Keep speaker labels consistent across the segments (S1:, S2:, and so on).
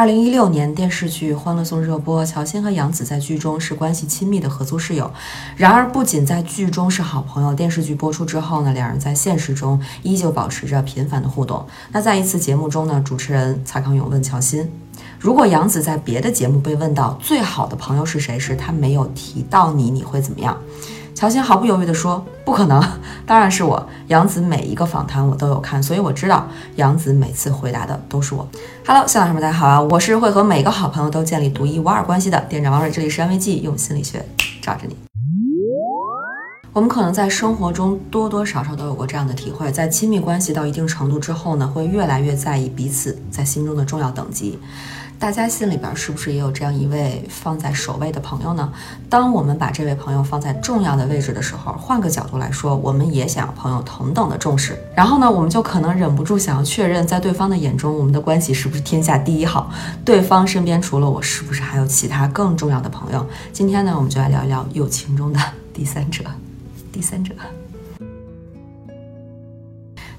S1: 二零一六年电视剧《欢乐颂》热播，乔欣和杨紫在剧中是关系亲密的合租室友。然而，不仅在剧中是好朋友，电视剧播出之后呢，两人在现实中依旧保持着频繁的互动。那在一次节目中呢，主持人蔡康永问乔欣，如果杨紫在别的节目被问到最好的朋友是谁时，他没有提到你，你会怎么样？乔欣毫不犹豫地说：“不可能，当然是我。”杨子每一个访谈我都有看，所以我知道杨子每次回答的都是我。Hello，小老师们，大家好啊！我是会和每个好朋友都建立独一无二关系的店长王蕊，这里是安慰剂，用心理学罩着你。我们可能在生活中多多少少都有过这样的体会，在亲密关系到一定程度之后呢，会越来越在意彼此在心中的重要等级。大家心里边是不是也有这样一位放在首位的朋友呢？当我们把这位朋友放在重要的位置的时候，换个角度来说，我们也想要朋友同等的重视。然后呢，我们就可能忍不住想要确认，在对方的眼中，我们的关系是不是天下第一好？对方身边除了我，是不是还有其他更重要的朋友？今天呢，我们就来聊一聊友情中的第三者。第三者，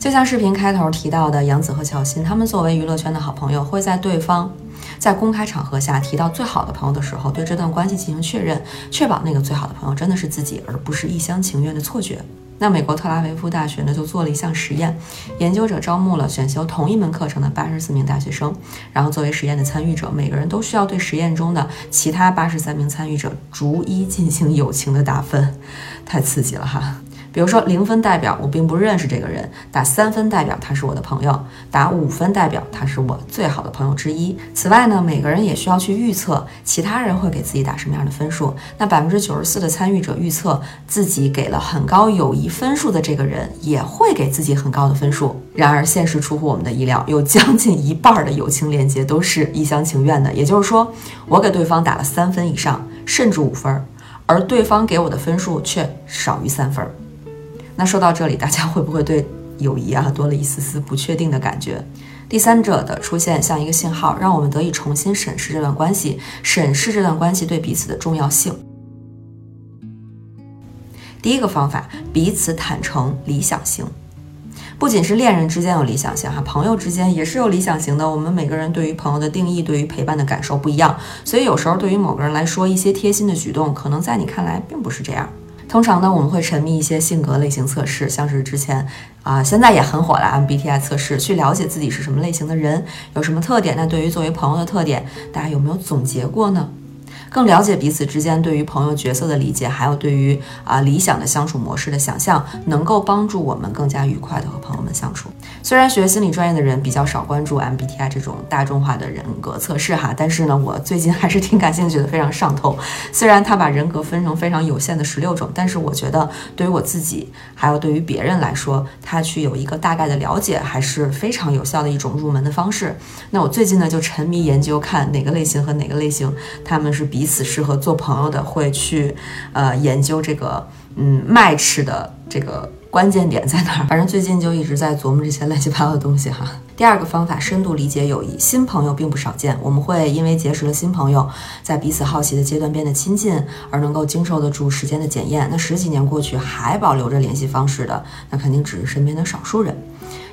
S1: 就像视频开头提到的，杨紫和乔欣，他们作为娱乐圈的好朋友，会在对方。在公开场合下提到最好的朋友的时候，对这段关系进行确认，确保那个最好的朋友真的是自己，而不是一厢情愿的错觉。那美国特拉维夫大学呢就做了一项实验，研究者招募了选修同一门课程的八十四名大学生，然后作为实验的参与者，每个人都需要对实验中的其他八十三名参与者逐一进行友情的打分，太刺激了哈。比如说，零分代表我并不认识这个人，打三分代表他是我的朋友，打五分代表他是我最好的朋友之一。此外呢，每个人也需要去预测其他人会给自己打什么样的分数。那百分之九十四的参与者预测自己给了很高友谊分数的这个人也会给自己很高的分数。然而，现实出乎我们的意料，有将近一半的友情连接都是一厢情愿的。也就是说，我给对方打了三分以上，甚至五分，而对方给我的分数却少于三分。那说到这里，大家会不会对友谊啊多了一丝丝不确定的感觉？第三者的出现像一个信号，让我们得以重新审视这段关系，审视这段关系对彼此的重要性。第一个方法，彼此坦诚理想型。不仅是恋人之间有理想型哈，朋友之间也是有理想型的。我们每个人对于朋友的定义，对于陪伴的感受不一样，所以有时候对于某个人来说，一些贴心的举动，可能在你看来并不是这样。通常呢，我们会沉迷一些性格类型测试，像是之前啊，现在也很火的 MBTI 测试，去了解自己是什么类型的人，有什么特点。那对于作为朋友的特点，大家有没有总结过呢？更了解彼此之间对于朋友角色的理解，还有对于啊理想的相处模式的想象，能够帮助我们更加愉快的和朋友们相处。虽然学心理专业的人比较少关注 MBTI 这种大众化的人格测试哈，但是呢，我最近还是挺感兴趣的，非常上头。虽然他把人格分成非常有限的十六种，但是我觉得对于我自己还有对于别人来说，他去有一个大概的了解，还是非常有效的一种入门的方式。那我最近呢就沉迷研究，看哪个类型和哪个类型他们是。彼此适合做朋友的会去，呃，研究这个，嗯，match 的这个关键点在哪儿？反正最近就一直在琢磨这些乱七八糟的东西哈。第二个方法，深度理解友谊，新朋友并不少见，我们会因为结识了新朋友，在彼此好奇的阶段变得亲近，而能够经受得住时间的检验。那十几年过去还保留着联系方式的，那肯定只是身边的少数人。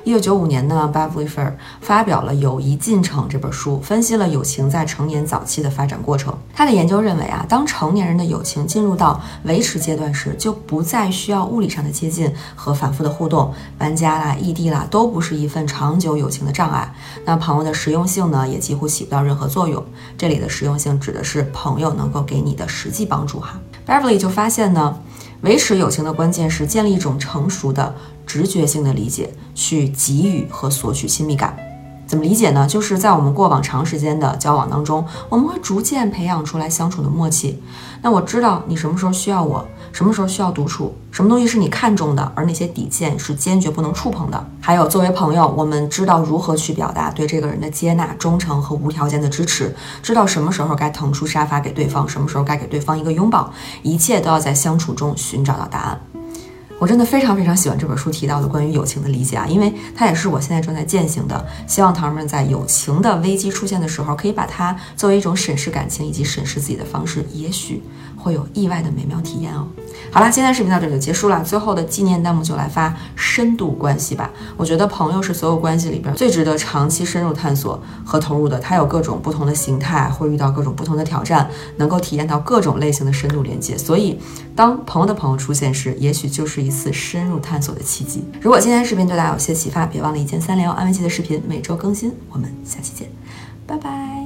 S1: 一九九五年呢 b a v l y f e r 发表了《友谊进程》这本书，分析了友情在成年早期的发展过程。他的研究认为啊，当成年人的友情进入到维持阶段时，就不再需要物理上的接近和反复的互动，搬家啦、异地啦，都不是一份长久友情的障碍。那朋友的实用性呢，也几乎起不到任何作用。这里的实用性指的是朋友能够给你的实际帮助哈。Beverly 就发现呢。维持友情的关键是建立一种成熟的直觉性的理解，去给予和索取亲密感。怎么理解呢？就是在我们过往长时间的交往当中，我们会逐渐培养出来相处的默契。那我知道你什么时候需要我。什么时候需要独处？什么东西是你看中的，而那些底线是坚决不能触碰的？还有，作为朋友，我们知道如何去表达对这个人的接纳、忠诚和无条件的支持，知道什么时候该腾出沙发给对方，什么时候该给对方一个拥抱，一切都要在相处中寻找到答案。我真的非常非常喜欢这本书提到的关于友情的理解啊，因为它也是我现在正在践行的。希望糖人们在友情的危机出现的时候，可以把它作为一种审视感情以及审视自己的方式，也许会有意外的美妙体验哦。好啦，今天视频到这就结束了。最后的纪念弹幕就来发深度关系吧。我觉得朋友是所有关系里边最值得长期深入探索和投入的。它有各种不同的形态，会遇到各种不同的挑战，能够体验到各种类型的深度连接。所以，当朋友的朋友出现时，也许就是一次深入探索的契机。如果今天视频对大家有些启发，别忘了一键三连哦。安慰剂的视频每周更新，我们下期见，拜拜。